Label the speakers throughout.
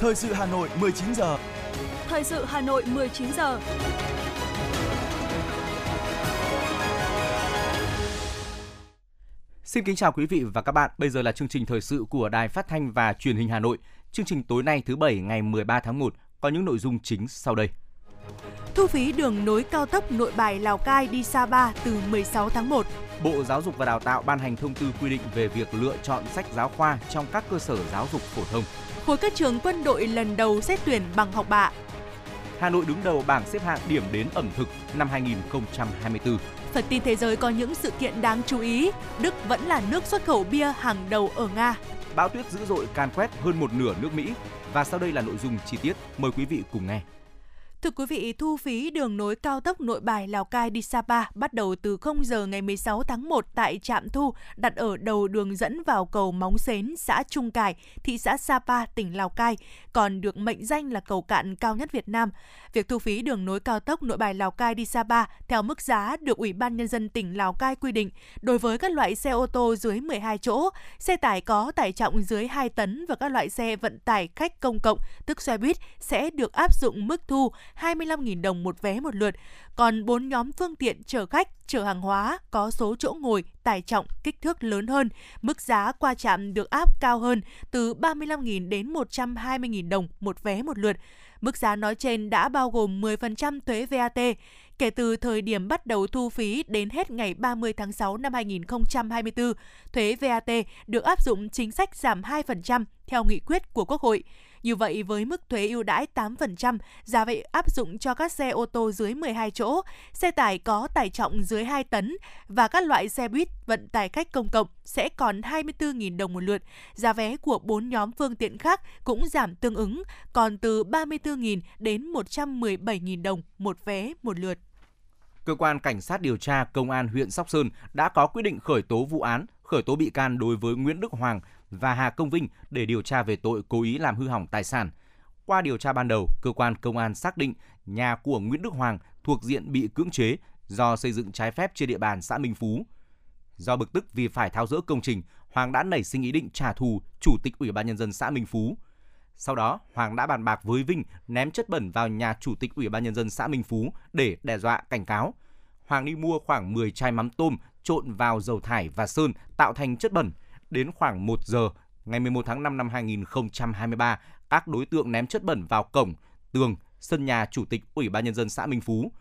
Speaker 1: Thời sự Hà Nội 19 giờ.
Speaker 2: Thời sự Hà Nội 19 giờ.
Speaker 3: Xin kính chào quý vị và các bạn. Bây giờ là chương trình thời sự của Đài Phát thanh và Truyền hình Hà Nội. Chương trình tối nay thứ bảy ngày 13 tháng 1 có những nội dung chính sau đây.
Speaker 2: Thu phí đường nối cao tốc Nội Bài Lào Cai đi Sapa từ 16 tháng 1.
Speaker 3: Bộ Giáo dục và Đào tạo ban hành thông tư quy định về việc lựa chọn sách giáo khoa trong các cơ sở giáo dục phổ thông.
Speaker 2: Khối các trường quân đội lần đầu xét tuyển bằng học bạ.
Speaker 3: Hà Nội đứng đầu bảng xếp hạng điểm đến ẩm thực năm 2024.
Speaker 2: Phần tin thế giới có những sự kiện đáng chú ý. Đức vẫn là nước xuất khẩu bia hàng đầu ở Nga.
Speaker 3: Bão tuyết dữ dội can quét hơn một nửa nước Mỹ. Và sau đây là nội dung chi tiết. Mời quý vị cùng nghe.
Speaker 2: Thưa quý vị, thu phí đường nối cao tốc Nội Bài Lào Cai đi Sapa bắt đầu từ 0 giờ ngày 16 tháng 1 tại trạm thu đặt ở đầu đường dẫn vào cầu Móng Xến, xã Trung Cải, thị xã Sapa, tỉnh Lào Cai, còn được mệnh danh là cầu cạn cao nhất Việt Nam. Việc thu phí đường nối cao tốc Nội Bài Lào Cai đi Sapa theo mức giá được Ủy ban nhân dân tỉnh Lào Cai quy định đối với các loại xe ô tô dưới 12 chỗ, xe tải có tải trọng dưới 2 tấn và các loại xe vận tải khách công cộng, tức xe buýt sẽ được áp dụng mức thu 25.000 đồng một vé một lượt. Còn 4 nhóm phương tiện chở khách, chở hàng hóa có số chỗ ngồi, tải trọng, kích thước lớn hơn, mức giá qua trạm được áp cao hơn từ 35.000 đến 120.000 đồng một vé một lượt. Mức giá nói trên đã bao gồm 10% thuế VAT. Kể từ thời điểm bắt đầu thu phí đến hết ngày 30 tháng 6 năm 2024, thuế VAT được áp dụng chính sách giảm 2% theo nghị quyết của Quốc hội. Như vậy, với mức thuế ưu đãi 8%, giá vậy áp dụng cho các xe ô tô dưới 12 chỗ, xe tải có tải trọng dưới 2 tấn và các loại xe buýt vận tải khách công cộng sẽ còn 24.000 đồng một lượt. Giá vé của 4 nhóm phương tiện khác cũng giảm tương ứng, còn từ 34.000 đến 117.000 đồng một vé một lượt.
Speaker 3: Cơ quan Cảnh sát điều tra Công an huyện Sóc Sơn đã có quyết định khởi tố vụ án, khởi tố bị can đối với Nguyễn Đức Hoàng và Hà Công Vinh để điều tra về tội cố ý làm hư hỏng tài sản. Qua điều tra ban đầu, cơ quan công an xác định nhà của Nguyễn Đức Hoàng thuộc diện bị cưỡng chế do xây dựng trái phép trên địa bàn xã Minh Phú. Do bực tức vì phải tháo rỡ công trình, Hoàng đã nảy sinh ý định trả thù chủ tịch Ủy ban nhân dân xã Minh Phú. Sau đó, Hoàng đã bàn bạc với Vinh ném chất bẩn vào nhà chủ tịch Ủy ban nhân dân xã Minh Phú để đe dọa cảnh cáo. Hoàng đi mua khoảng 10 chai mắm tôm trộn vào dầu thải và sơn tạo thành chất bẩn. Đến khoảng 1 giờ ngày 11 tháng 5 năm 2023, các đối tượng ném chất bẩn vào cổng, tường, sân nhà chủ tịch Ủy ban nhân dân xã Minh Phú.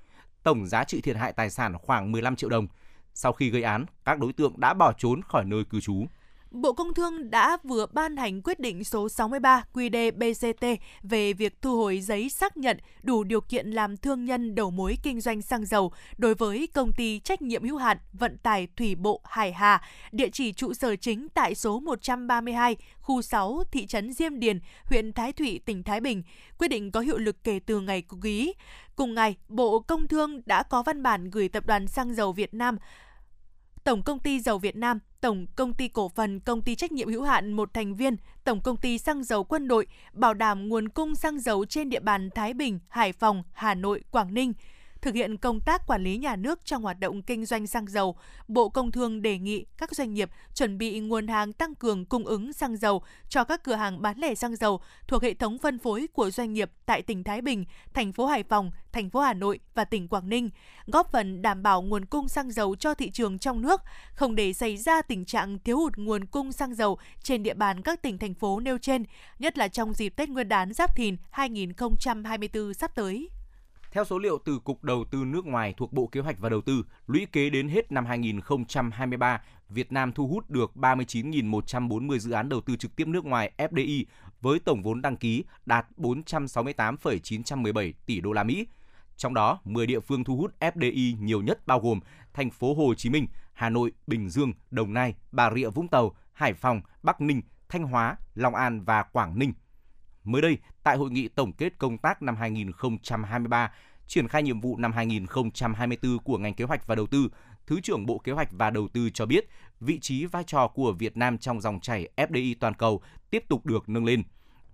Speaker 3: Tổng giá trị thiệt hại tài sản khoảng 15 triệu đồng. Sau khi gây án, các đối tượng đã bỏ trốn khỏi nơi cư trú.
Speaker 2: Bộ Công Thương đã vừa ban hành quyết định số 63 QĐ-BCT về việc thu hồi giấy xác nhận đủ điều kiện làm thương nhân đầu mối kinh doanh xăng dầu đối với công ty trách nhiệm hữu hạn vận tải thủy bộ Hải Hà, địa chỉ trụ sở chính tại số 132, khu 6, thị trấn Diêm Điền, huyện Thái Thụy, tỉnh Thái Bình. Quyết định có hiệu lực kể từ ngày ký. Cùng ngày, Bộ Công Thương đã có văn bản gửi Tập đoàn Xăng dầu Việt Nam Tổng công ty dầu Việt Nam, Tổng công ty cổ phần công ty trách nhiệm hữu hạn một thành viên, Tổng công ty xăng dầu quân đội bảo đảm nguồn cung xăng dầu trên địa bàn Thái Bình, Hải Phòng, Hà Nội, Quảng Ninh thực hiện công tác quản lý nhà nước trong hoạt động kinh doanh xăng dầu, Bộ Công Thương đề nghị các doanh nghiệp chuẩn bị nguồn hàng tăng cường cung ứng xăng dầu cho các cửa hàng bán lẻ xăng dầu thuộc hệ thống phân phối của doanh nghiệp tại tỉnh Thái Bình, thành phố Hải Phòng, thành phố Hà Nội và tỉnh Quảng Ninh, góp phần đảm bảo nguồn cung xăng dầu cho thị trường trong nước, không để xảy ra tình trạng thiếu hụt nguồn cung xăng dầu trên địa bàn các tỉnh thành phố nêu trên, nhất là trong dịp Tết Nguyên đán Giáp Thìn 2024 sắp tới.
Speaker 3: Theo số liệu từ Cục Đầu tư nước ngoài thuộc Bộ Kế hoạch và Đầu tư, lũy kế đến hết năm 2023, Việt Nam thu hút được 39.140 dự án đầu tư trực tiếp nước ngoài FDI với tổng vốn đăng ký đạt 468,917 tỷ đô la Mỹ. Trong đó, 10 địa phương thu hút FDI nhiều nhất bao gồm thành phố Hồ Chí Minh, Hà Nội, Bình Dương, Đồng Nai, Bà Rịa Vũng Tàu, Hải Phòng, Bắc Ninh, Thanh Hóa, Long An và Quảng Ninh. Mới đây, tại hội nghị tổng kết công tác năm 2023, triển khai nhiệm vụ năm 2024 của ngành kế hoạch và đầu tư, Thứ trưởng Bộ Kế hoạch và Đầu tư cho biết, vị trí vai trò của Việt Nam trong dòng chảy FDI toàn cầu tiếp tục được nâng lên.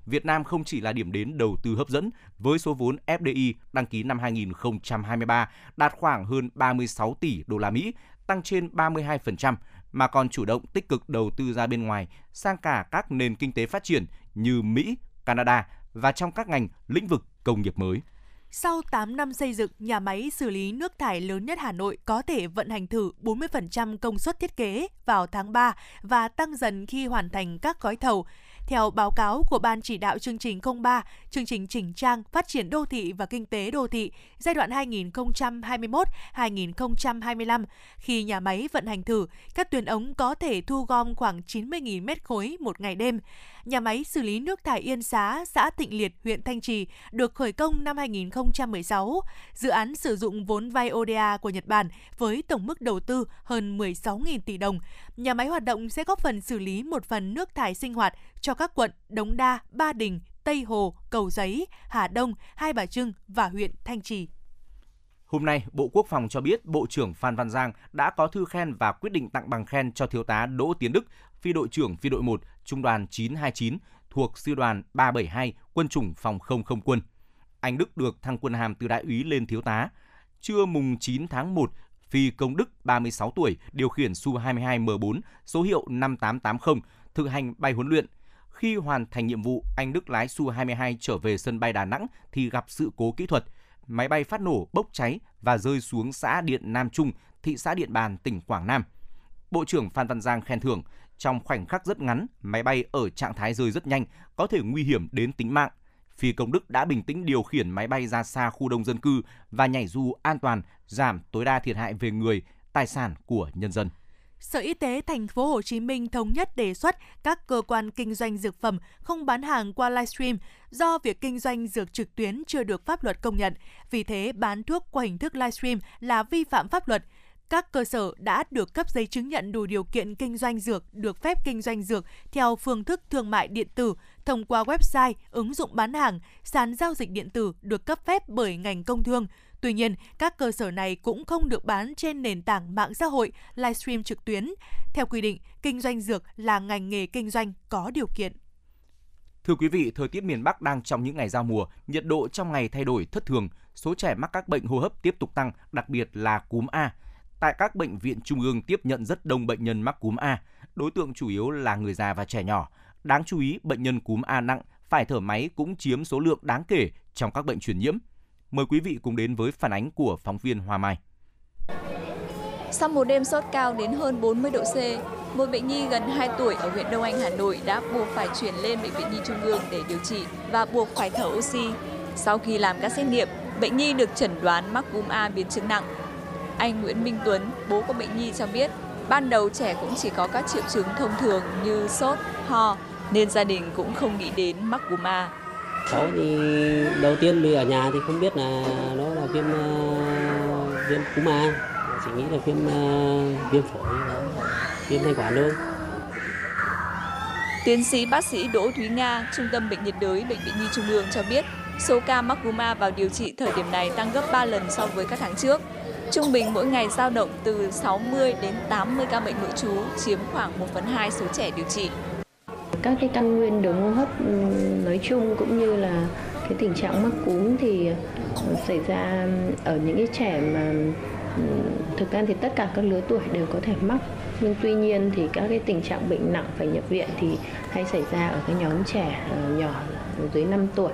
Speaker 3: Việt Nam không chỉ là điểm đến đầu tư hấp dẫn với số vốn FDI đăng ký năm 2023 đạt khoảng hơn 36 tỷ đô la Mỹ, tăng trên 32% mà còn chủ động tích cực đầu tư ra bên ngoài sang cả các nền kinh tế phát triển như Mỹ, Canada và trong các ngành lĩnh vực công nghiệp mới.
Speaker 2: Sau 8 năm xây dựng, nhà máy xử lý nước thải lớn nhất Hà Nội có thể vận hành thử 40% công suất thiết kế vào tháng 3 và tăng dần khi hoàn thành các gói thầu. Theo báo cáo của Ban chỉ đạo chương trình 03, chương trình chỉnh trang phát triển đô thị và kinh tế đô thị giai đoạn 2021-2025, khi nhà máy vận hành thử, các tuyến ống có thể thu gom khoảng 90.000 mét khối một ngày đêm. Nhà máy xử lý nước thải Yên Xá, xã Tịnh Liệt, huyện Thanh Trì được khởi công năm 2016. Dự án sử dụng vốn vay ODA của Nhật Bản với tổng mức đầu tư hơn 16.000 tỷ đồng. Nhà máy hoạt động sẽ góp phần xử lý một phần nước thải sinh hoạt cho các quận Đống Đa, Ba Đình, Tây Hồ, Cầu Giấy, Hà Đông, Hai Bà Trưng và huyện Thanh Trì.
Speaker 3: Hôm nay, Bộ Quốc phòng cho biết Bộ trưởng Phan Văn Giang đã có thư khen và quyết định tặng bằng khen cho Thiếu tá Đỗ Tiến Đức, phi đội trưởng phi đội 1, Trung đoàn 929 thuộc Sư đoàn 372, Quân chủng Phòng không không quân. Anh Đức được thăng quân hàm từ đại úy lên thiếu tá. Trưa mùng 9 tháng 1, phi công Đức 36 tuổi điều khiển Su-22M4 số hiệu 5880 thực hành bay huấn luyện. Khi hoàn thành nhiệm vụ, anh Đức lái Su-22 trở về sân bay Đà Nẵng thì gặp sự cố kỹ thuật. Máy bay phát nổ, bốc cháy và rơi xuống xã Điện Nam Trung, thị xã Điện Bàn, tỉnh Quảng Nam. Bộ trưởng Phan Văn Giang khen thưởng, trong khoảnh khắc rất ngắn, máy bay ở trạng thái rơi rất nhanh, có thể nguy hiểm đến tính mạng. Phi công Đức đã bình tĩnh điều khiển máy bay ra xa khu đông dân cư và nhảy dù an toàn, giảm tối đa thiệt hại về người, tài sản của nhân dân.
Speaker 2: Sở Y tế thành phố Hồ Chí Minh thống nhất đề xuất các cơ quan kinh doanh dược phẩm không bán hàng qua livestream do việc kinh doanh dược trực tuyến chưa được pháp luật công nhận. Vì thế, bán thuốc qua hình thức livestream là vi phạm pháp luật. Các cơ sở đã được cấp giấy chứng nhận đủ điều kiện kinh doanh dược, được phép kinh doanh dược theo phương thức thương mại điện tử thông qua website, ứng dụng bán hàng, sàn giao dịch điện tử được cấp phép bởi ngành công thương. Tuy nhiên, các cơ sở này cũng không được bán trên nền tảng mạng xã hội, livestream trực tuyến. Theo quy định, kinh doanh dược là ngành nghề kinh doanh có điều kiện.
Speaker 3: Thưa quý vị, thời tiết miền Bắc đang trong những ngày giao mùa, nhiệt độ trong ngày thay đổi thất thường, số trẻ mắc các bệnh hô hấp tiếp tục tăng, đặc biệt là cúm A. Tại các bệnh viện trung ương tiếp nhận rất đông bệnh nhân mắc cúm A, đối tượng chủ yếu là người già và trẻ nhỏ. Đáng chú ý, bệnh nhân cúm A nặng phải thở máy cũng chiếm số lượng đáng kể trong các bệnh truyền nhiễm. Mời quý vị cùng đến với phản ánh của phóng viên Hoa Mai.
Speaker 4: Sau một đêm sốt cao đến hơn 40 độ C, một bệnh nhi gần 2 tuổi ở huyện Đông Anh, Hà Nội đã buộc phải chuyển lên bệnh viện Nhi Trung ương để điều trị và buộc phải thở oxy. Sau khi làm các xét nghiệm, bệnh nhi được chẩn đoán mắc cúm A biến chứng nặng. Anh Nguyễn Minh Tuấn, bố của bệnh nhi cho biết, ban đầu trẻ cũng chỉ có các triệu chứng thông thường như sốt, ho, nên gia đình cũng không nghĩ đến mắc cúm A.
Speaker 5: Cháu thì đầu tiên mình ở nhà thì không biết là nó là viêm uh, viêm cúm A, chỉ nghĩ là viêm uh, viêm phổi, viêm thanh quản thôi.
Speaker 4: Tiến sĩ bác sĩ Đỗ Thúy Nga, Trung tâm Bệnh nhiệt đới Bệnh viện Nhi Trung ương cho biết, số ca mắc cúm A vào điều trị thời điểm này tăng gấp 3 lần so với các tháng trước. Trung bình mỗi ngày dao động từ 60 đến 80 ca bệnh nội trú, chiếm khoảng 1 phần 2 số trẻ điều trị.
Speaker 6: Các cái căn nguyên đường hô hấp ừ, nói chung cũng như là cái tình trạng mắc cúm thì ừ, xảy ra ở những cái trẻ mà ừ, thực ra thì tất cả các lứa tuổi đều có thể mắc nhưng tuy nhiên thì các cái tình trạng bệnh nặng phải nhập viện thì hay xảy ra ở cái nhóm trẻ ờ, nhỏ dưới 5 tuổi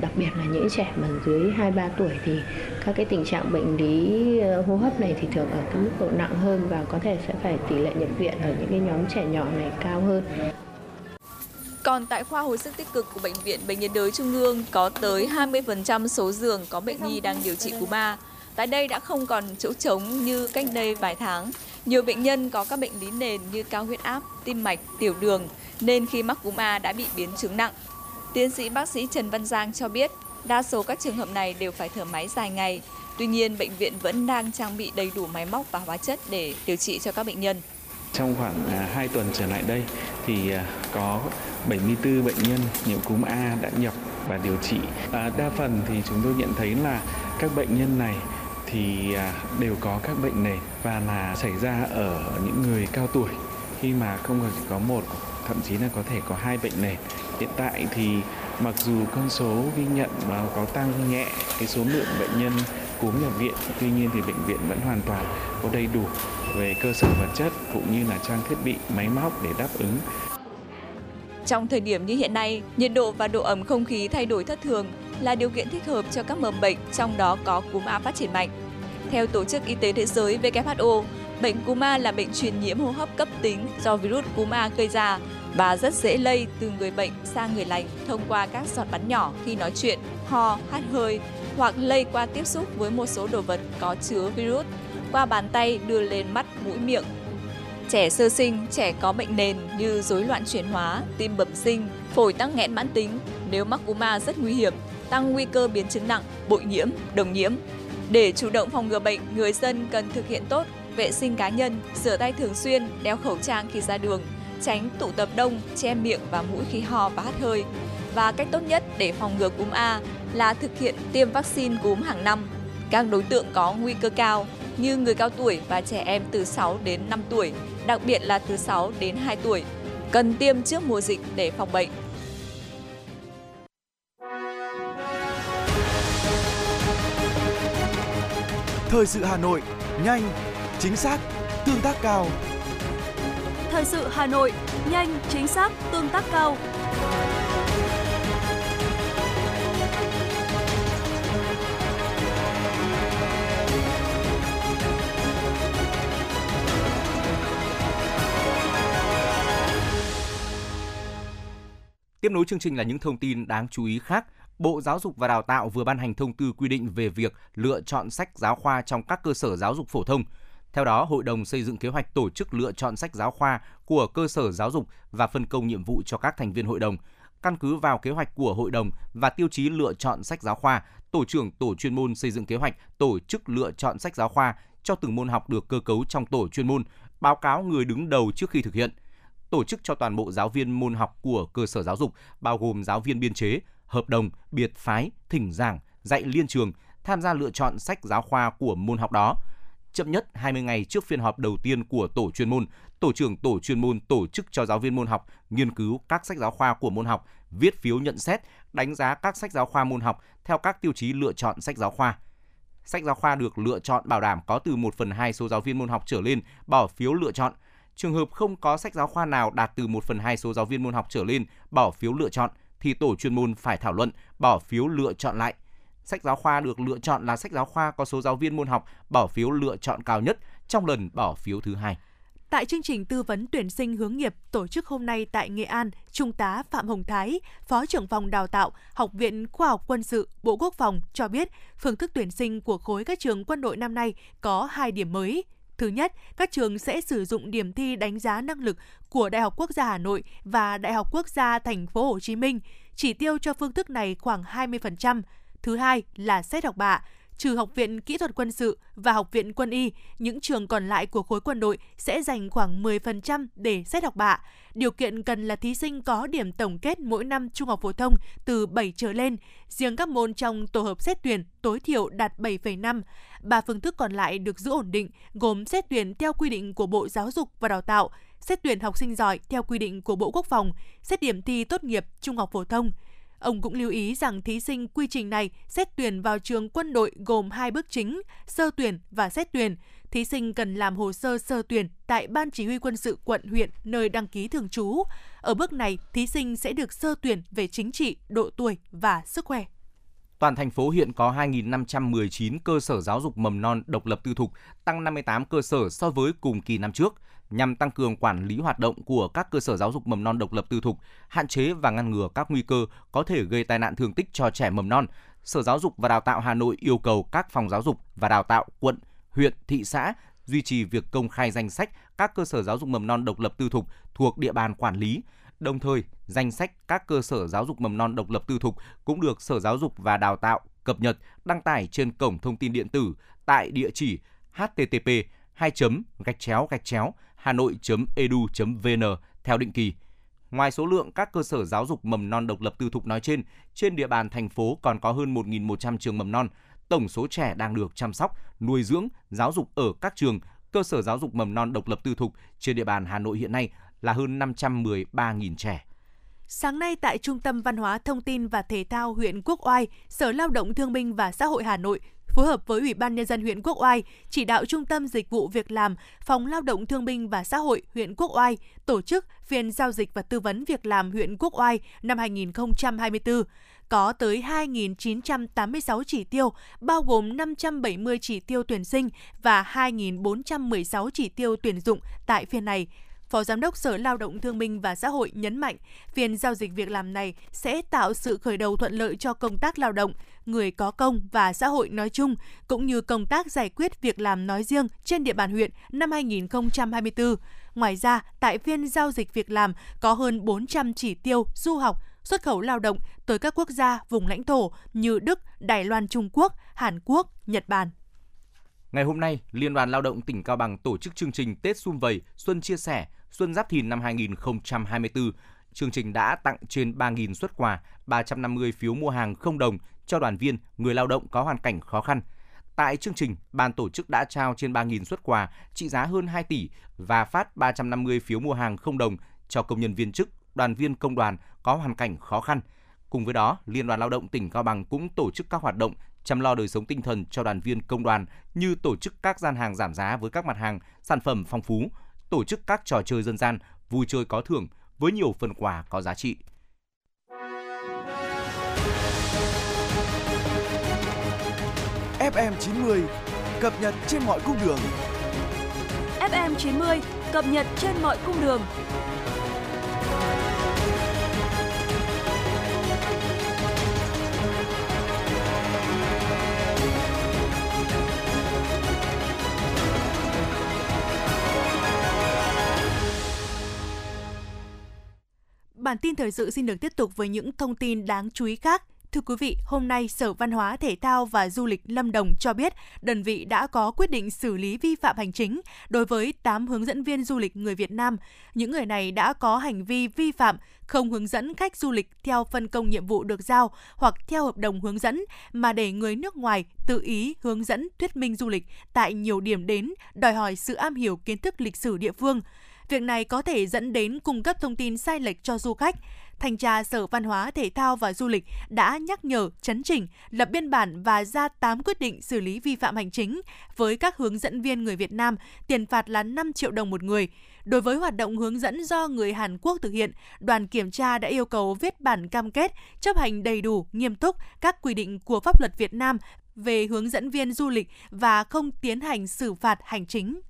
Speaker 6: đặc biệt là những trẻ mà dưới 2 3 tuổi thì các cái tình trạng bệnh lý ờ, hô hấp này thì thường ở cái mức độ nặng hơn và có thể sẽ phải tỷ lệ nhập viện ở những cái nhóm trẻ nhỏ này cao hơn.
Speaker 4: Còn tại khoa hồi sức tích cực của bệnh viện Bệnh nhiệt đới Trung ương có tới 20% số giường có bệnh nhi đang điều trị cúm A. Tại đây đã không còn chỗ trống như cách đây vài tháng. Nhiều bệnh nhân có các bệnh lý nền như cao huyết áp, tim mạch, tiểu đường nên khi mắc cúm A đã bị biến chứng nặng. Tiến sĩ bác sĩ Trần Văn Giang cho biết, đa số các trường hợp này đều phải thở máy dài ngày. Tuy nhiên, bệnh viện vẫn đang trang bị đầy đủ máy móc và hóa chất để điều trị cho các bệnh nhân.
Speaker 7: Trong khoảng à, 2 tuần trở lại đây thì à, có 74 bệnh nhân nhiễm cúm A đã nhập và điều trị. À, đa phần thì chúng tôi nhận thấy là các bệnh nhân này thì đều có các bệnh nền và là xảy ra ở những người cao tuổi khi mà không chỉ có một thậm chí là có thể có hai bệnh nền hiện tại thì mặc dù con số ghi nhận có tăng nhẹ cái số lượng bệnh nhân cúm nhập viện tuy nhiên thì bệnh viện vẫn hoàn toàn có đầy đủ về cơ sở vật chất cũng như là trang thiết bị máy móc để đáp ứng
Speaker 4: Trong thời điểm như hiện nay, nhiệt độ và độ ẩm không khí thay đổi thất thường là điều kiện thích hợp cho các mầm bệnh, trong đó có cúm A phát triển mạnh. Theo Tổ chức Y tế Thế giới WHO, bệnh cúm A là bệnh truyền nhiễm hô hấp cấp tính do virus cúm A gây ra và rất dễ lây từ người bệnh sang người lành thông qua các giọt bắn nhỏ khi nói chuyện, ho, hắt hơi hoặc lây qua tiếp xúc với một số đồ vật có chứa virus qua bàn tay đưa lên mắt, mũi, miệng. Trẻ sơ sinh, trẻ có bệnh nền như rối loạn chuyển hóa, tim bẩm sinh, phổi tắc nghẽn mãn tính, nếu mắc cúm A rất nguy hiểm, tăng nguy cơ biến chứng nặng, bội nhiễm, đồng nhiễm. Để chủ động phòng ngừa bệnh, người dân cần thực hiện tốt vệ sinh cá nhân, rửa tay thường xuyên, đeo khẩu trang khi ra đường, tránh tụ tập đông, che miệng và mũi khi ho và hắt hơi. Và cách tốt nhất để phòng ngừa cúm A là thực hiện tiêm vaccine cúm hàng năm. Các đối tượng có nguy cơ cao như người cao tuổi và trẻ em từ 6 đến 5 tuổi, đặc biệt là từ 6 đến 2 tuổi, cần tiêm trước mùa dịch để phòng bệnh.
Speaker 1: Thời sự Hà Nội, nhanh, chính xác, tương tác cao.
Speaker 8: Thời sự Hà Nội, nhanh, chính xác, tương tác cao.
Speaker 3: Tiếp nối chương trình là những thông tin đáng chú ý khác. Bộ Giáo dục và Đào tạo vừa ban hành thông tư quy định về việc lựa chọn sách giáo khoa trong các cơ sở giáo dục phổ thông. Theo đó, Hội đồng xây dựng kế hoạch tổ chức lựa chọn sách giáo khoa của cơ sở giáo dục và phân công nhiệm vụ cho các thành viên hội đồng. Căn cứ vào kế hoạch của hội đồng và tiêu chí lựa chọn sách giáo khoa, tổ trưởng tổ chuyên môn xây dựng kế hoạch tổ chức lựa chọn sách giáo khoa cho từng môn học được cơ cấu trong tổ chuyên môn, báo cáo người đứng đầu trước khi thực hiện. Tổ chức cho toàn bộ giáo viên môn học của cơ sở giáo dục, bao gồm giáo viên biên chế, hợp đồng, biệt phái, thỉnh giảng, dạy liên trường tham gia lựa chọn sách giáo khoa của môn học đó. Chậm nhất 20 ngày trước phiên họp đầu tiên của tổ chuyên môn, tổ trưởng tổ chuyên môn tổ chức cho giáo viên môn học nghiên cứu các sách giáo khoa của môn học, viết phiếu nhận xét, đánh giá các sách giáo khoa môn học theo các tiêu chí lựa chọn sách giáo khoa. Sách giáo khoa được lựa chọn bảo đảm có từ 1 phần 2 số giáo viên môn học trở lên bỏ phiếu lựa chọn. Trường hợp không có sách giáo khoa nào đạt từ 1 phần 2 số giáo viên môn học trở lên bỏ phiếu lựa chọn – thì tổ chuyên môn phải thảo luận, bỏ phiếu lựa chọn lại. Sách giáo khoa được lựa chọn là sách giáo khoa có số giáo viên môn học bỏ phiếu lựa chọn cao nhất trong lần bỏ phiếu thứ hai.
Speaker 2: Tại chương trình tư vấn tuyển sinh hướng nghiệp tổ chức hôm nay tại Nghệ An, Trung tá Phạm Hồng Thái, Phó trưởng phòng đào tạo Học viện Khoa học Quân sự Bộ Quốc phòng cho biết phương thức tuyển sinh của khối các trường quân đội năm nay có hai điểm mới. Thứ nhất, các trường sẽ sử dụng điểm thi đánh giá năng lực của Đại học Quốc gia Hà Nội và Đại học Quốc gia Thành phố Hồ Chí Minh. Chỉ tiêu cho phương thức này khoảng 20%. Thứ hai là xét học bạ, trừ Học viện Kỹ thuật Quân sự và Học viện Quân y, những trường còn lại của khối quân đội sẽ dành khoảng 10% để xét học bạ. Điều kiện cần là thí sinh có điểm tổng kết mỗi năm trung học phổ thông từ 7 trở lên, riêng các môn trong tổ hợp xét tuyển tối thiểu đạt 7,5. Ba phương thức còn lại được giữ ổn định, gồm xét tuyển theo quy định của Bộ Giáo dục và Đào tạo, xét tuyển học sinh giỏi theo quy định của Bộ Quốc phòng, xét điểm thi tốt nghiệp trung học phổ thông. Ông cũng lưu ý rằng thí sinh quy trình này xét tuyển vào trường quân đội gồm hai bước chính, sơ tuyển và xét tuyển. Thí sinh cần làm hồ sơ sơ tuyển tại Ban Chỉ huy quân sự quận huyện nơi đăng ký thường trú. Ở bước này, thí sinh sẽ được sơ tuyển về chính trị, độ tuổi và sức khỏe.
Speaker 3: Toàn thành phố hiện có 2.519 cơ sở giáo dục mầm non độc lập tư thục, tăng 58 cơ sở so với cùng kỳ năm trước nhằm tăng cường quản lý hoạt động của các cơ sở giáo dục mầm non độc lập tư thục, hạn chế và ngăn ngừa các nguy cơ có thể gây tai nạn thương tích cho trẻ mầm non. Sở Giáo dục và Đào tạo Hà Nội yêu cầu các phòng giáo dục và đào tạo quận, huyện, thị xã duy trì việc công khai danh sách các cơ sở giáo dục mầm non độc lập tư thục thuộc địa bàn quản lý. Đồng thời, danh sách các cơ sở giáo dục mầm non độc lập tư thục cũng được Sở Giáo dục và Đào tạo cập nhật đăng tải trên cổng thông tin điện tử tại địa chỉ http 2 gạch chéo gạch chéo hanoi.edu.vn theo định kỳ. Ngoài số lượng các cơ sở giáo dục mầm non độc lập tư thục nói trên, trên địa bàn thành phố còn có hơn 1.100 trường mầm non. Tổng số trẻ đang được chăm sóc, nuôi dưỡng, giáo dục ở các trường, cơ sở giáo dục mầm non độc lập tư thục trên địa bàn Hà Nội hiện nay là hơn 513.000 trẻ.
Speaker 2: Sáng nay tại Trung tâm Văn hóa Thông tin và Thể thao huyện Quốc Oai, Sở Lao động Thương binh và Xã hội Hà Nội phối hợp với Ủy ban Nhân dân huyện Quốc Oai, chỉ đạo Trung tâm Dịch vụ Việc làm, Phòng Lao động Thương binh và Xã hội huyện Quốc Oai tổ chức phiên giao dịch và tư vấn việc làm huyện Quốc Oai năm 2024 có tới 2.986 chỉ tiêu, bao gồm 570 chỉ tiêu tuyển sinh và 2.416 chỉ tiêu tuyển dụng tại phiên này. Phó Giám đốc Sở Lao động Thương minh và Xã hội nhấn mạnh, phiên giao dịch việc làm này sẽ tạo sự khởi đầu thuận lợi cho công tác lao động, người có công và xã hội nói chung, cũng như công tác giải quyết việc làm nói riêng trên địa bàn huyện năm 2024. Ngoài ra, tại phiên giao dịch việc làm có hơn 400 chỉ tiêu du học, xuất khẩu lao động tới các quốc gia vùng lãnh thổ như Đức, Đài Loan Trung Quốc, Hàn Quốc, Nhật Bản.
Speaker 3: Ngày hôm nay, Liên đoàn Lao động tỉnh Cao Bằng tổ chức chương trình Tết Xuân Vầy, Xuân Chia Sẻ, Xuân Giáp Thìn năm 2024. Chương trình đã tặng trên 3.000 xuất quà, 350 phiếu mua hàng không đồng cho đoàn viên, người lao động có hoàn cảnh khó khăn. Tại chương trình, ban tổ chức đã trao trên 3.000 xuất quà trị giá hơn 2 tỷ và phát 350 phiếu mua hàng không đồng cho công nhân viên chức, đoàn viên công đoàn có hoàn cảnh khó khăn. Cùng với đó, Liên đoàn Lao động tỉnh Cao Bằng cũng tổ chức các hoạt động chăm lo đời sống tinh thần cho đoàn viên công đoàn như tổ chức các gian hàng giảm giá với các mặt hàng, sản phẩm phong phú, tổ chức các trò chơi dân gian, vui chơi có thưởng với nhiều phần quà có giá trị.
Speaker 1: FM 90 cập nhật trên mọi cung đường.
Speaker 8: FM 90 cập nhật trên mọi cung đường.
Speaker 2: Bản tin thời sự xin được tiếp tục với những thông tin đáng chú ý khác. Thưa quý vị, hôm nay Sở Văn hóa Thể thao và Du lịch Lâm Đồng cho biết đơn vị đã có quyết định xử lý vi phạm hành chính đối với 8 hướng dẫn viên du lịch người Việt Nam. Những người này đã có hành vi vi phạm không hướng dẫn khách du lịch theo phân công nhiệm vụ được giao hoặc theo hợp đồng hướng dẫn mà để người nước ngoài tự ý hướng dẫn thuyết minh du lịch tại nhiều điểm đến đòi hỏi sự am hiểu kiến thức lịch sử địa phương. Việc này có thể dẫn đến cung cấp thông tin sai lệch cho du khách. Thanh tra Sở Văn hóa, Thể thao và Du lịch đã nhắc nhở, chấn chỉnh, lập biên bản và ra 8 quyết định xử lý vi phạm hành chính với các hướng dẫn viên người Việt Nam, tiền phạt là 5 triệu đồng một người. Đối với hoạt động hướng dẫn do người Hàn Quốc thực hiện, đoàn kiểm tra đã yêu cầu viết bản cam kết chấp hành đầy đủ, nghiêm túc các quy định của pháp luật Việt Nam về hướng dẫn viên du lịch và không tiến hành xử phạt hành chính.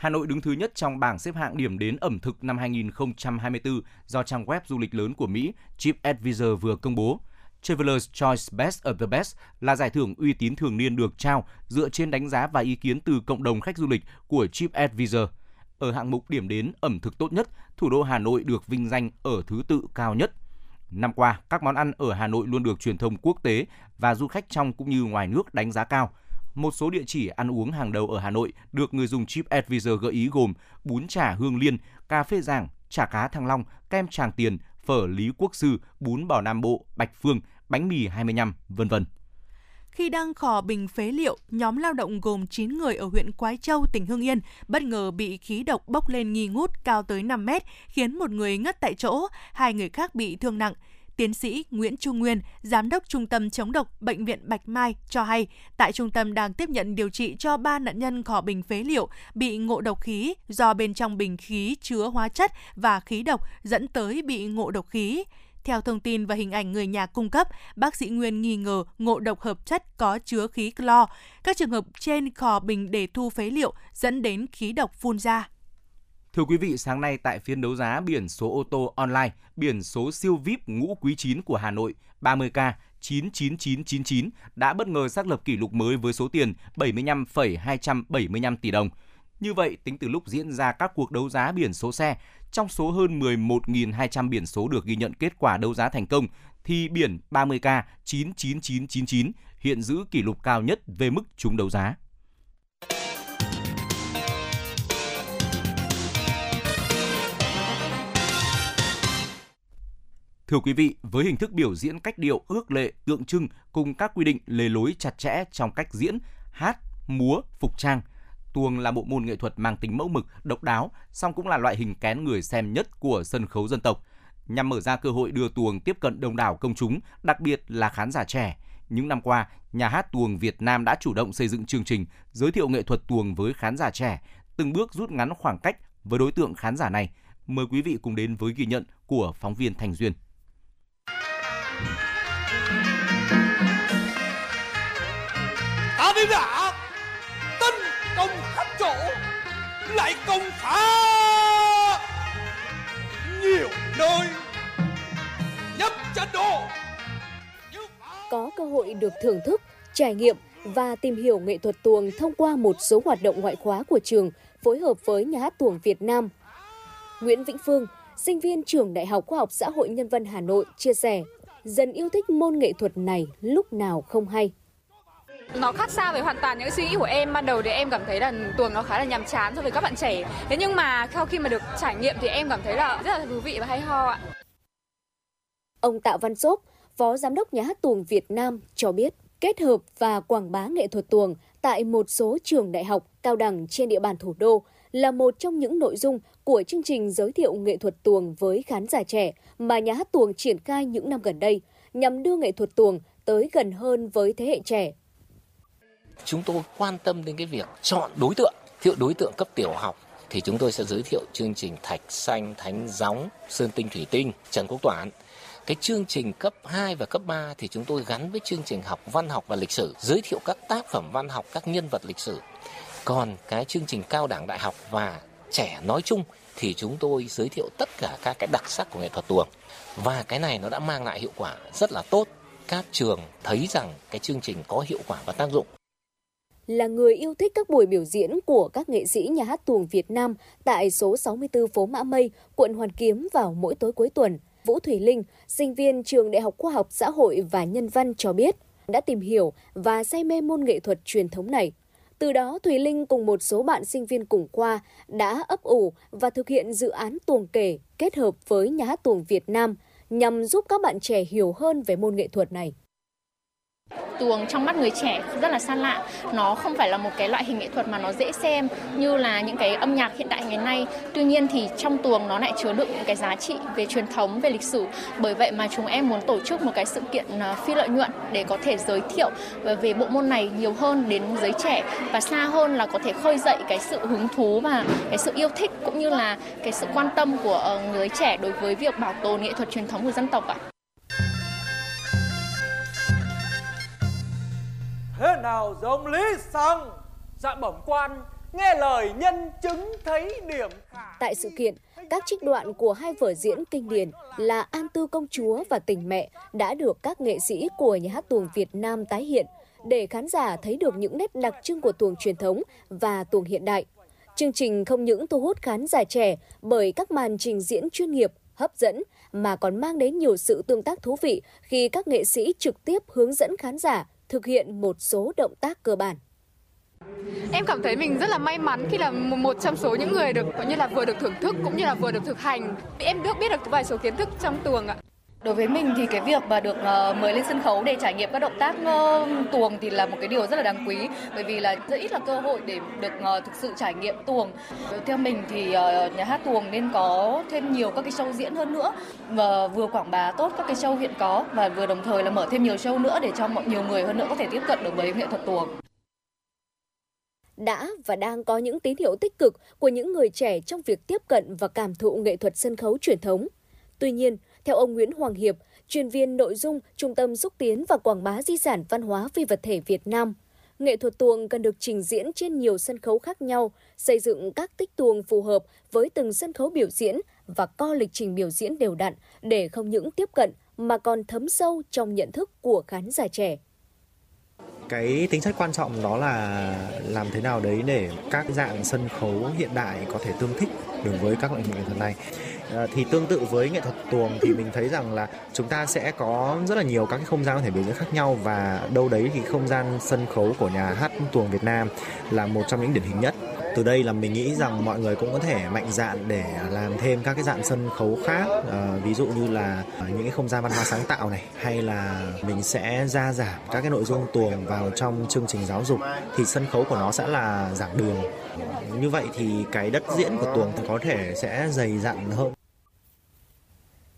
Speaker 3: Hà Nội đứng thứ nhất trong bảng xếp hạng điểm đến ẩm thực năm 2024 do trang web du lịch lớn của Mỹ TripAdvisor vừa công bố. Traveler's Choice Best of the Best là giải thưởng uy tín thường niên được trao dựa trên đánh giá và ý kiến từ cộng đồng khách du lịch của TripAdvisor. Ở hạng mục điểm đến ẩm thực tốt nhất, thủ đô Hà Nội được vinh danh ở thứ tự cao nhất. Năm qua, các món ăn ở Hà Nội luôn được truyền thông quốc tế và du khách trong cũng như ngoài nước đánh giá cao – một số địa chỉ ăn uống hàng đầu ở Hà Nội được người dùng Chip Advisor gợi ý gồm bún chả Hương Liên, cà phê Giảng, chả cá Thăng Long, kem Tràng Tiền, phở Lý Quốc Sư, bún bò Nam Bộ, Bạch Phương, bánh mì 25, vân vân.
Speaker 2: Khi đang khò bình phế liệu, nhóm lao động gồm 9 người ở huyện Quái Châu, tỉnh Hưng Yên bất ngờ bị khí độc bốc lên nghi ngút cao tới 5 mét, khiến một người ngất tại chỗ, hai người khác bị thương nặng. Tiến sĩ Nguyễn Trung Nguyên, Giám đốc Trung tâm chống độc Bệnh viện Bạch Mai cho hay, tại trung tâm đang tiếp nhận điều trị cho 3 nạn nhân khỏ bình phế liệu bị ngộ độc khí do bên trong bình khí chứa hóa chất và khí độc dẫn tới bị ngộ độc khí. Theo thông tin và hình ảnh người nhà cung cấp, bác sĩ Nguyên nghi ngờ ngộ độc hợp chất có chứa khí clo. Các trường hợp trên khò bình để thu phế liệu dẫn đến khí độc phun ra.
Speaker 3: Thưa quý vị, sáng nay tại phiên đấu giá biển số ô tô online, biển số siêu VIP ngũ quý 9 của Hà Nội 30K 99999 đã bất ngờ xác lập kỷ lục mới với số tiền 75,275 tỷ đồng. Như vậy, tính từ lúc diễn ra các cuộc đấu giá biển số xe, trong số hơn 11.200 biển số được ghi nhận kết quả đấu giá thành công, thì biển 30K 99999 hiện giữ kỷ lục cao nhất về mức trúng đấu giá. Thưa quý vị, với hình thức biểu diễn cách điệu ước lệ, tượng trưng cùng các quy định lề lối chặt chẽ trong cách diễn, hát, múa, phục trang, tuồng là bộ môn nghệ thuật mang tính mẫu mực, độc đáo, song cũng là loại hình kén người xem nhất của sân khấu dân tộc. Nhằm mở ra cơ hội đưa tuồng tiếp cận đông đảo công chúng, đặc biệt là khán giả trẻ, Những năm qua, nhà hát tuồng Việt Nam đã chủ động xây dựng chương trình giới thiệu nghệ thuật tuồng với khán giả trẻ, từng bước rút ngắn khoảng cách với đối tượng khán giả này. Mời quý vị cùng đến với ghi nhận của phóng viên Thành Duyên.
Speaker 9: Ta đi đã tấn công khắp chỗ lại công phá nhiều nơi nhất chân đô
Speaker 10: có cơ hội được thưởng thức, trải nghiệm và tìm hiểu nghệ thuật tuồng thông qua một số hoạt động ngoại khóa của trường phối hợp với Nhà hát tuồng Việt Nam. Nguyễn Vĩnh Phương, sinh viên trường Đại học Khoa học Xã hội Nhân văn Hà Nội chia sẻ, dần yêu thích môn nghệ thuật này lúc nào không hay.
Speaker 11: Nó khác xa với hoàn toàn những suy nghĩ của em ban đầu thì em cảm thấy là tuồng nó khá là nhàm chán so với các bạn trẻ. Thế nhưng mà sau khi mà được trải nghiệm thì em cảm thấy là rất là thú vị và hay ho ạ.
Speaker 10: Ông Tạ Văn Sốp, Phó Giám đốc Nhà hát tuồng Việt Nam cho biết, kết hợp và quảng bá nghệ thuật tuồng tại một số trường đại học, cao đẳng trên địa bàn thủ đô là một trong những nội dung của chương trình giới thiệu nghệ thuật tuồng với khán giả trẻ mà nhà hát tuồng triển khai những năm gần đây nhằm đưa nghệ thuật tuồng tới gần hơn với thế hệ trẻ.
Speaker 12: Chúng tôi quan tâm đến cái việc chọn đối tượng, thiệu đối tượng cấp tiểu học thì chúng tôi sẽ giới thiệu chương trình Thạch Xanh, Thánh Gióng, Sơn Tinh Thủy Tinh, Trần Quốc Toản cái chương trình cấp 2 và cấp 3 thì chúng tôi gắn với chương trình học văn học và lịch sử, giới thiệu các tác phẩm văn học, các nhân vật lịch sử. Còn cái chương trình cao đẳng đại học và trẻ nói chung thì chúng tôi giới thiệu tất cả các cái đặc sắc của nghệ thuật tuồng. Và cái này nó đã mang lại hiệu quả rất là tốt. Các trường thấy rằng cái chương trình có hiệu quả và tác dụng
Speaker 10: là người yêu thích các buổi biểu diễn của các nghệ sĩ nhà hát tuồng Việt Nam tại số 64 phố Mã Mây, quận Hoàn Kiếm vào mỗi tối cuối tuần. Vũ Thủy Linh, sinh viên trường Đại học Khoa học Xã hội và Nhân văn cho biết, đã tìm hiểu và say mê môn nghệ thuật truyền thống này. Từ đó, Thùy Linh cùng một số bạn sinh viên cùng khoa đã ấp ủ và thực hiện dự án tuồng kể kết hợp với nhà hát tuồng Việt Nam nhằm giúp các bạn trẻ hiểu hơn về môn nghệ thuật này
Speaker 11: tuồng trong mắt người trẻ rất là xa lạ. Nó không phải là một cái loại hình nghệ thuật mà nó dễ xem như là những cái âm nhạc hiện đại ngày nay. Tuy nhiên thì trong tuồng nó lại chứa đựng những cái giá trị về truyền thống, về lịch sử. Bởi vậy mà chúng em muốn tổ chức một cái sự kiện à, phi lợi nhuận để có thể giới thiệu à, về bộ môn này nhiều hơn đến giới trẻ và xa hơn là có thể khơi dậy cái sự hứng thú và cái sự yêu thích cũng như là cái sự quan tâm của ờ, người trẻ đối với việc bảo tồn nghệ thuật truyền thống của dân tộc ạ.
Speaker 9: Thế nào giống lý sang dạ bẩm quan nghe lời nhân chứng thấy điểm khả
Speaker 10: Tại sự kiện, các trích đoạn của hai vở diễn kinh điển là An Tư Công Chúa và Tình Mẹ đã được các nghệ sĩ của nhà hát tuồng Việt Nam tái hiện để khán giả thấy được những nét đặc trưng của tuồng truyền thống và tuồng hiện đại. Chương trình không những thu hút khán giả trẻ bởi các màn trình diễn chuyên nghiệp, hấp dẫn mà còn mang đến nhiều sự tương tác thú vị khi các nghệ sĩ trực tiếp hướng dẫn khán giả thực hiện một số động tác cơ bản.
Speaker 11: Em cảm thấy mình rất là may mắn khi là một trong số những người được như là vừa được thưởng thức, cũng như là vừa được thực hành. Em được biết được vài số kiến thức trong tuồng ạ.
Speaker 13: Đối với mình thì cái việc mà được ờ, mời lên sân khấu để trải nghiệm các động tác ờ, tuồng thì là một cái điều rất là đáng quý bởi vì là rất ít là cơ hội để được ờ, thực sự trải nghiệm tuồng. Theo mình thì nhà hát tuồng nên có thêm nhiều các cái show diễn hơn nữa và vừa quảng bá tốt các cái show hiện có và vừa đồng thời là mở thêm nhiều show nữa để cho mọi nhiều người hơn nữa có thể tiếp cận được với nghệ thuật tuồng
Speaker 10: đã và đang có những tín hiệu tích cực của những người trẻ trong việc tiếp cận và cảm thụ nghệ thuật sân khấu truyền thống. Tuy nhiên, theo ông Nguyễn Hoàng Hiệp, chuyên viên nội dung Trung tâm xúc tiến và quảng bá di sản văn hóa phi vật thể Việt Nam, nghệ thuật tuồng cần được trình diễn trên nhiều sân khấu khác nhau, xây dựng các tích tuồng phù hợp với từng sân khấu biểu diễn và co lịch trình biểu diễn đều đặn để không những tiếp cận mà còn thấm sâu trong nhận thức của khán giả trẻ.
Speaker 14: Cái tính chất quan trọng đó là làm thế nào đấy để các dạng sân khấu hiện đại có thể tương thích được với các loại hình nghệ thuật này. Ờ, thì tương tự với nghệ thuật tuồng thì mình thấy rằng là chúng ta sẽ có rất là nhiều các cái không gian có thể biểu diễn khác nhau và đâu đấy thì không gian sân khấu của nhà hát tuồng Việt Nam là một trong những điển hình nhất. Từ đây là mình nghĩ rằng mọi người cũng có thể mạnh dạn để làm thêm các cái dạng sân khấu khác à, ví dụ như là những cái không gian văn hóa sáng tạo này hay là mình sẽ gia giảm các cái nội dung tuồng vào trong chương trình giáo dục thì sân khấu của nó sẽ là giảng đường. Như vậy thì cái đất diễn của tuồng có thể sẽ dày dặn hơn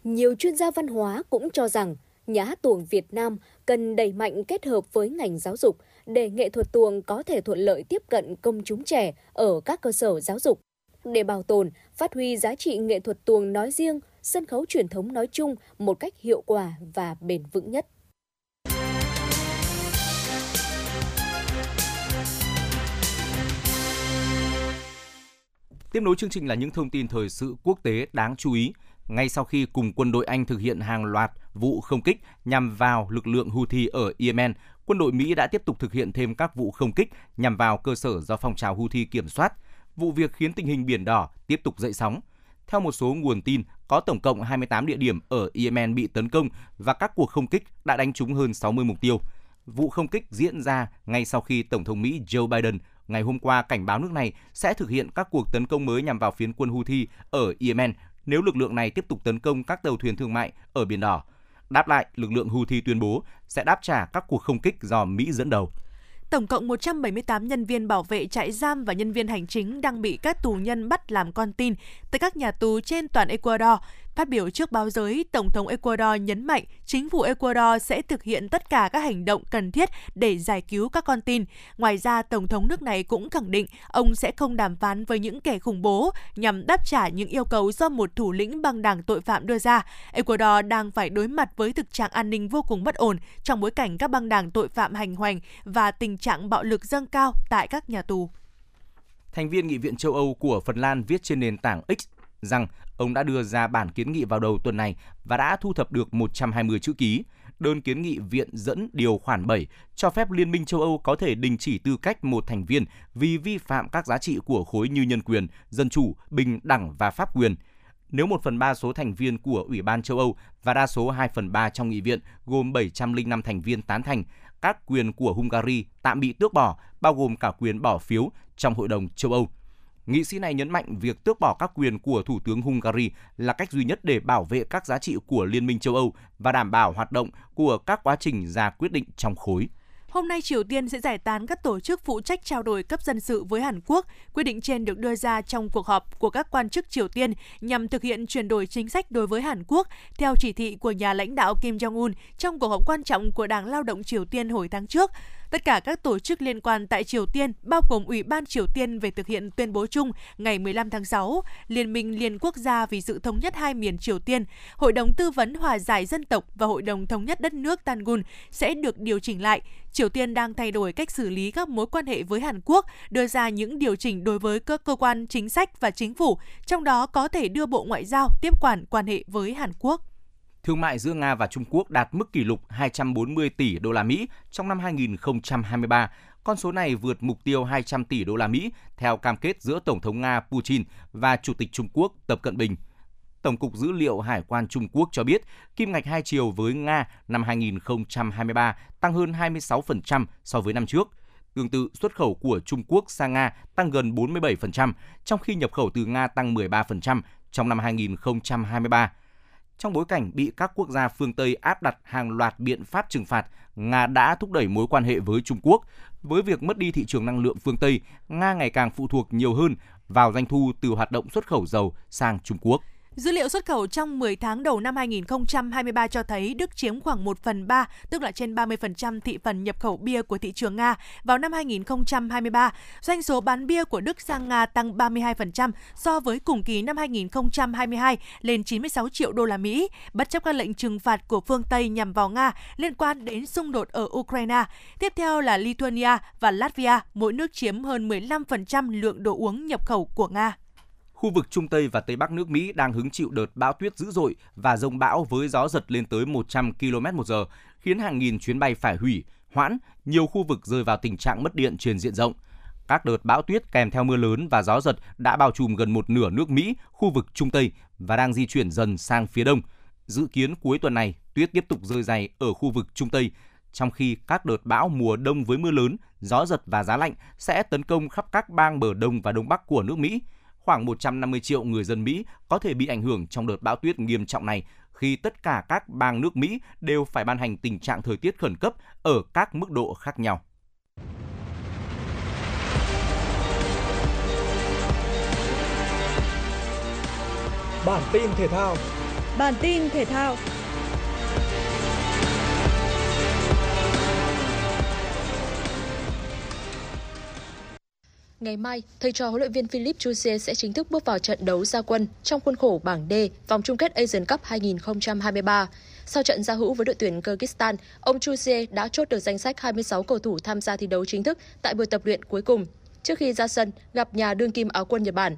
Speaker 10: nhiều chuyên gia văn hóa cũng cho rằng Nhà hát tuồng Việt Nam cần đẩy mạnh kết hợp với ngành giáo dục để nghệ thuật tuồng có thể thuận lợi tiếp cận công chúng trẻ ở các cơ sở giáo dục. Để bảo tồn, phát huy giá trị nghệ thuật tuồng nói riêng, sân khấu truyền thống nói chung một cách hiệu quả và bền vững nhất.
Speaker 3: Tiếp nối chương trình là những thông tin thời sự quốc tế đáng chú ý. Ngay sau khi cùng quân đội Anh thực hiện hàng loạt vụ không kích nhằm vào lực lượng Houthi ở Yemen, quân đội Mỹ đã tiếp tục thực hiện thêm các vụ không kích nhằm vào cơ sở do phong trào Houthi kiểm soát. Vụ việc khiến tình hình Biển Đỏ tiếp tục dậy sóng. Theo một số nguồn tin, có tổng cộng 28 địa điểm ở Yemen bị tấn công và các cuộc không kích đã đánh trúng hơn 60 mục tiêu. Vụ không kích diễn ra ngay sau khi Tổng thống Mỹ Joe Biden ngày hôm qua cảnh báo nước này sẽ thực hiện các cuộc tấn công mới nhằm vào phiến quân Houthi ở Yemen nếu lực lượng này tiếp tục tấn công các tàu thuyền thương mại ở Biển Đỏ. Đáp lại, lực lượng Houthi tuyên bố sẽ đáp trả các cuộc không kích do Mỹ dẫn đầu.
Speaker 2: Tổng cộng 178 nhân viên bảo vệ trại giam và nhân viên hành chính đang bị các tù nhân bắt làm con tin tại các nhà tù trên toàn Ecuador Phát biểu trước báo giới, Tổng thống Ecuador nhấn mạnh chính phủ Ecuador sẽ thực hiện tất cả các hành động cần thiết để giải cứu các con tin. Ngoài ra, Tổng thống nước này cũng khẳng định ông sẽ không đàm phán với những kẻ khủng bố nhằm đáp trả những yêu cầu do một thủ lĩnh băng đảng tội phạm đưa ra. Ecuador đang phải đối mặt với thực trạng an ninh vô cùng bất ổn trong bối cảnh các băng đảng tội phạm hành hoành và tình trạng bạo lực dâng cao tại các nhà tù.
Speaker 3: Thành viên Nghị viện châu Âu của Phần Lan viết trên nền tảng X rằng ông đã đưa ra bản kiến nghị vào đầu tuần này và đã thu thập được 120 chữ ký. Đơn kiến nghị viện dẫn điều khoản 7 cho phép Liên minh châu Âu có thể đình chỉ tư cách một thành viên vì vi phạm các giá trị của khối như nhân quyền, dân chủ, bình đẳng và pháp quyền. Nếu 1 phần 3 số thành viên của Ủy ban châu Âu và đa số 2 phần 3 trong nghị viện gồm 705 thành viên tán thành, các quyền của Hungary tạm bị tước bỏ, bao gồm cả quyền bỏ phiếu trong Hội đồng châu Âu. Nghị sĩ này nhấn mạnh việc tước bỏ các quyền của Thủ tướng Hungary là cách duy nhất để bảo vệ các giá trị của Liên minh châu Âu và đảm bảo hoạt động của các quá trình ra quyết định trong khối.
Speaker 2: Hôm nay Triều Tiên sẽ giải tán các tổ chức phụ trách trao đổi cấp dân sự với Hàn Quốc. Quyết định trên được đưa ra trong cuộc họp của các quan chức Triều Tiên nhằm thực hiện chuyển đổi chính sách đối với Hàn Quốc, theo chỉ thị của nhà lãnh đạo Kim Jong-un trong cuộc họp quan trọng của Đảng Lao động Triều Tiên hồi tháng trước. Tất cả các tổ chức liên quan tại Triều Tiên, bao gồm Ủy ban Triều Tiên về thực hiện tuyên bố chung ngày 15 tháng 6, Liên minh Liên quốc gia vì sự thống nhất hai miền Triều Tiên, Hội đồng Tư vấn Hòa giải Dân tộc và Hội đồng Thống nhất đất nước Tangun sẽ được điều chỉnh lại. Triều Tiên đang thay đổi cách xử lý các mối quan hệ với Hàn Quốc, đưa ra những điều chỉnh đối với các cơ quan chính sách và chính phủ, trong đó có thể đưa Bộ Ngoại giao tiếp quản quan hệ với Hàn Quốc
Speaker 3: thương mại giữa Nga và Trung Quốc đạt mức kỷ lục 240 tỷ đô la Mỹ trong năm 2023. Con số này vượt mục tiêu 200 tỷ đô la Mỹ theo cam kết giữa Tổng thống Nga Putin và Chủ tịch Trung Quốc Tập Cận Bình. Tổng cục Dữ liệu Hải quan Trung Quốc cho biết, kim ngạch hai chiều với Nga năm 2023 tăng hơn 26% so với năm trước. Tương tự, xuất khẩu của Trung Quốc sang Nga tăng gần 47%, trong khi nhập khẩu từ Nga tăng 13% trong năm 2023. Trong bối cảnh bị các quốc gia phương Tây áp đặt hàng loạt biện pháp trừng phạt, Nga đã thúc đẩy mối quan hệ với Trung Quốc. Với việc mất đi thị trường năng lượng phương Tây, Nga ngày càng phụ thuộc nhiều hơn vào doanh thu từ hoạt động xuất khẩu dầu sang Trung Quốc.
Speaker 2: Dữ liệu xuất khẩu trong 10 tháng đầu năm 2023 cho thấy Đức chiếm khoảng 1 phần 3, tức là trên 30% thị phần nhập khẩu bia của thị trường Nga vào năm 2023. Doanh số bán bia của Đức sang Nga tăng 32% so với cùng kỳ năm 2022 lên 96 triệu đô la Mỹ, bất chấp các lệnh trừng phạt của phương Tây nhằm vào Nga liên quan đến xung đột ở Ukraine. Tiếp theo là Lithuania và Latvia, mỗi nước chiếm hơn 15% lượng đồ uống nhập khẩu của Nga.
Speaker 3: Khu vực Trung Tây và Tây Bắc nước Mỹ đang hứng chịu đợt bão tuyết dữ dội và rông bão với gió giật lên tới 100 km một giờ, khiến hàng nghìn chuyến bay phải hủy, hoãn, nhiều khu vực rơi vào tình trạng mất điện trên diện rộng. Các đợt bão tuyết kèm theo mưa lớn và gió giật đã bao trùm gần một nửa nước Mỹ, khu vực Trung Tây và đang di chuyển dần sang phía đông. Dự kiến cuối tuần này, tuyết tiếp tục rơi dày ở khu vực Trung Tây, trong khi các đợt bão mùa đông với mưa lớn, gió giật và giá lạnh sẽ tấn công khắp các bang bờ đông và đông bắc của nước Mỹ khoảng 150 triệu người dân Mỹ có thể bị ảnh hưởng trong đợt bão tuyết nghiêm trọng này khi tất cả các bang nước Mỹ đều phải ban hành tình trạng thời tiết khẩn cấp ở các mức độ khác nhau.
Speaker 9: Bản tin thể thao
Speaker 8: Bản tin thể thao
Speaker 15: Ngày mai, thầy trò huấn luyện viên Philip Chusie sẽ chính thức bước vào trận đấu gia quân trong khuôn khổ bảng D vòng chung kết Asian Cup 2023. Sau trận giao hữu với đội tuyển Kyrgyzstan, ông Chusie đã chốt được danh sách 26 cầu thủ tham gia thi đấu chính thức tại buổi tập luyện cuối cùng, trước khi ra sân gặp nhà đương kim áo quân Nhật Bản.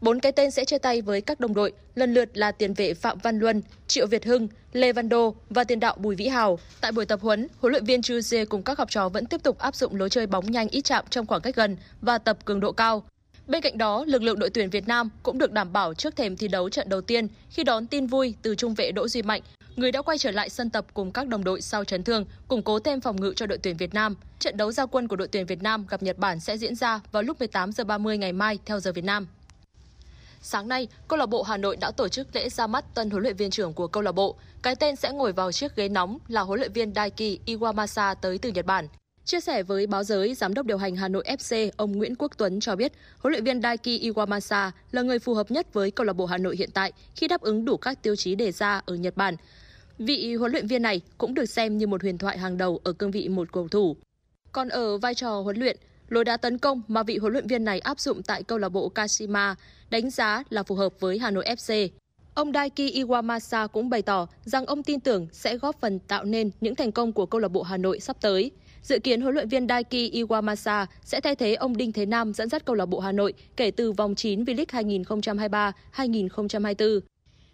Speaker 15: Bốn cái tên sẽ chia tay với các đồng đội, lần lượt là tiền vệ Phạm Văn Luân, Triệu Việt Hưng, Lê Văn Đô và tiền đạo Bùi Vĩ Hào. Tại buổi tập huấn, huấn luyện viên Chuse cùng các học trò vẫn tiếp tục áp dụng lối chơi bóng nhanh ít chạm trong khoảng cách gần và tập cường độ cao. Bên cạnh đó, lực lượng đội tuyển Việt Nam cũng được đảm bảo trước thềm thi đấu trận đầu tiên khi đón tin vui từ trung vệ Đỗ Duy Mạnh, người đã quay trở lại sân tập cùng các đồng đội sau chấn thương, củng cố thêm phòng ngự cho đội tuyển Việt Nam. Trận đấu giao quân của đội tuyển Việt Nam gặp Nhật Bản sẽ diễn ra vào lúc 18 giờ 30 ngày mai theo giờ Việt Nam. Sáng nay, câu lạc bộ Hà Nội đã tổ chức lễ ra mắt tân huấn luyện viên trưởng của câu lạc bộ. Cái tên sẽ ngồi vào chiếc ghế nóng là huấn luyện viên Daiki Iwamasa tới từ Nhật Bản. Chia sẻ với báo giới, giám đốc điều hành Hà Nội FC ông Nguyễn Quốc Tuấn cho biết, huấn luyện viên Daiki Iwamasa là người phù hợp nhất với câu lạc bộ Hà Nội hiện tại khi đáp ứng đủ các tiêu chí đề ra ở Nhật Bản. Vị huấn luyện viên này cũng được xem như một huyền thoại hàng đầu ở cương vị một cầu thủ. Còn ở vai trò huấn luyện, lối đá tấn công mà vị huấn luyện viên này áp dụng tại câu lạc bộ Kashima, đánh giá là phù hợp với Hà Nội FC. Ông Daiki Iwamasa cũng bày tỏ rằng ông tin tưởng sẽ góp phần tạo nên những thành công của câu lạc bộ Hà Nội sắp tới. Dự kiến huấn luyện viên Daiki Iwamasa sẽ thay thế ông Đinh Thế Nam dẫn dắt câu lạc bộ Hà Nội kể từ vòng 9 V-League 2023-2024.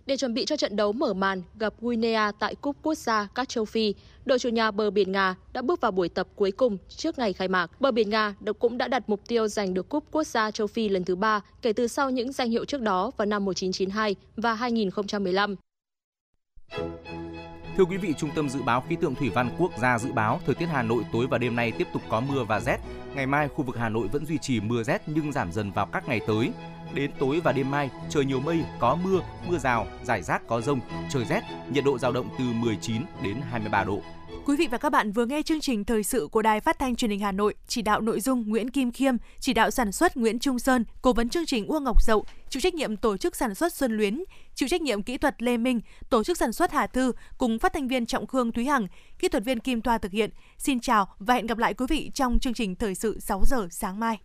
Speaker 15: Để chuẩn bị cho trận đấu mở màn gặp Guinea tại Cúp Quốc gia các châu Phi, đội chủ nhà bờ biển Nga đã bước vào buổi tập cuối cùng trước ngày khai mạc. Bờ biển Nga cũng đã đặt mục tiêu giành được Cúp Quốc gia châu Phi lần thứ ba kể từ sau những danh hiệu trước đó vào năm 1992 và 2015.
Speaker 3: Thưa quý vị, Trung tâm Dự báo Khí tượng Thủy văn Quốc gia dự báo thời tiết Hà Nội tối và đêm nay tiếp tục có mưa và rét. Ngày mai, khu vực Hà Nội vẫn duy trì mưa rét nhưng giảm dần vào các ngày tới. Đến tối và đêm mai, trời nhiều mây, có mưa, mưa rào, rải rác có rông, trời rét, nhiệt độ dao động từ 19 đến 23 độ.
Speaker 2: Quý vị và các bạn vừa nghe chương trình thời sự của Đài Phát thanh Truyền hình Hà Nội, chỉ đạo nội dung Nguyễn Kim Khiêm, chỉ đạo sản xuất Nguyễn Trung Sơn, cố vấn chương trình Uông Ngọc Dậu, chịu trách nhiệm tổ chức sản xuất Xuân Luyến, chịu trách nhiệm kỹ thuật Lê Minh, tổ chức sản xuất Hà Thư cùng phát thanh viên Trọng Khương Thúy Hằng, kỹ thuật viên Kim Thoa thực hiện. Xin chào và hẹn gặp lại quý vị trong chương trình thời sự 6 giờ sáng mai.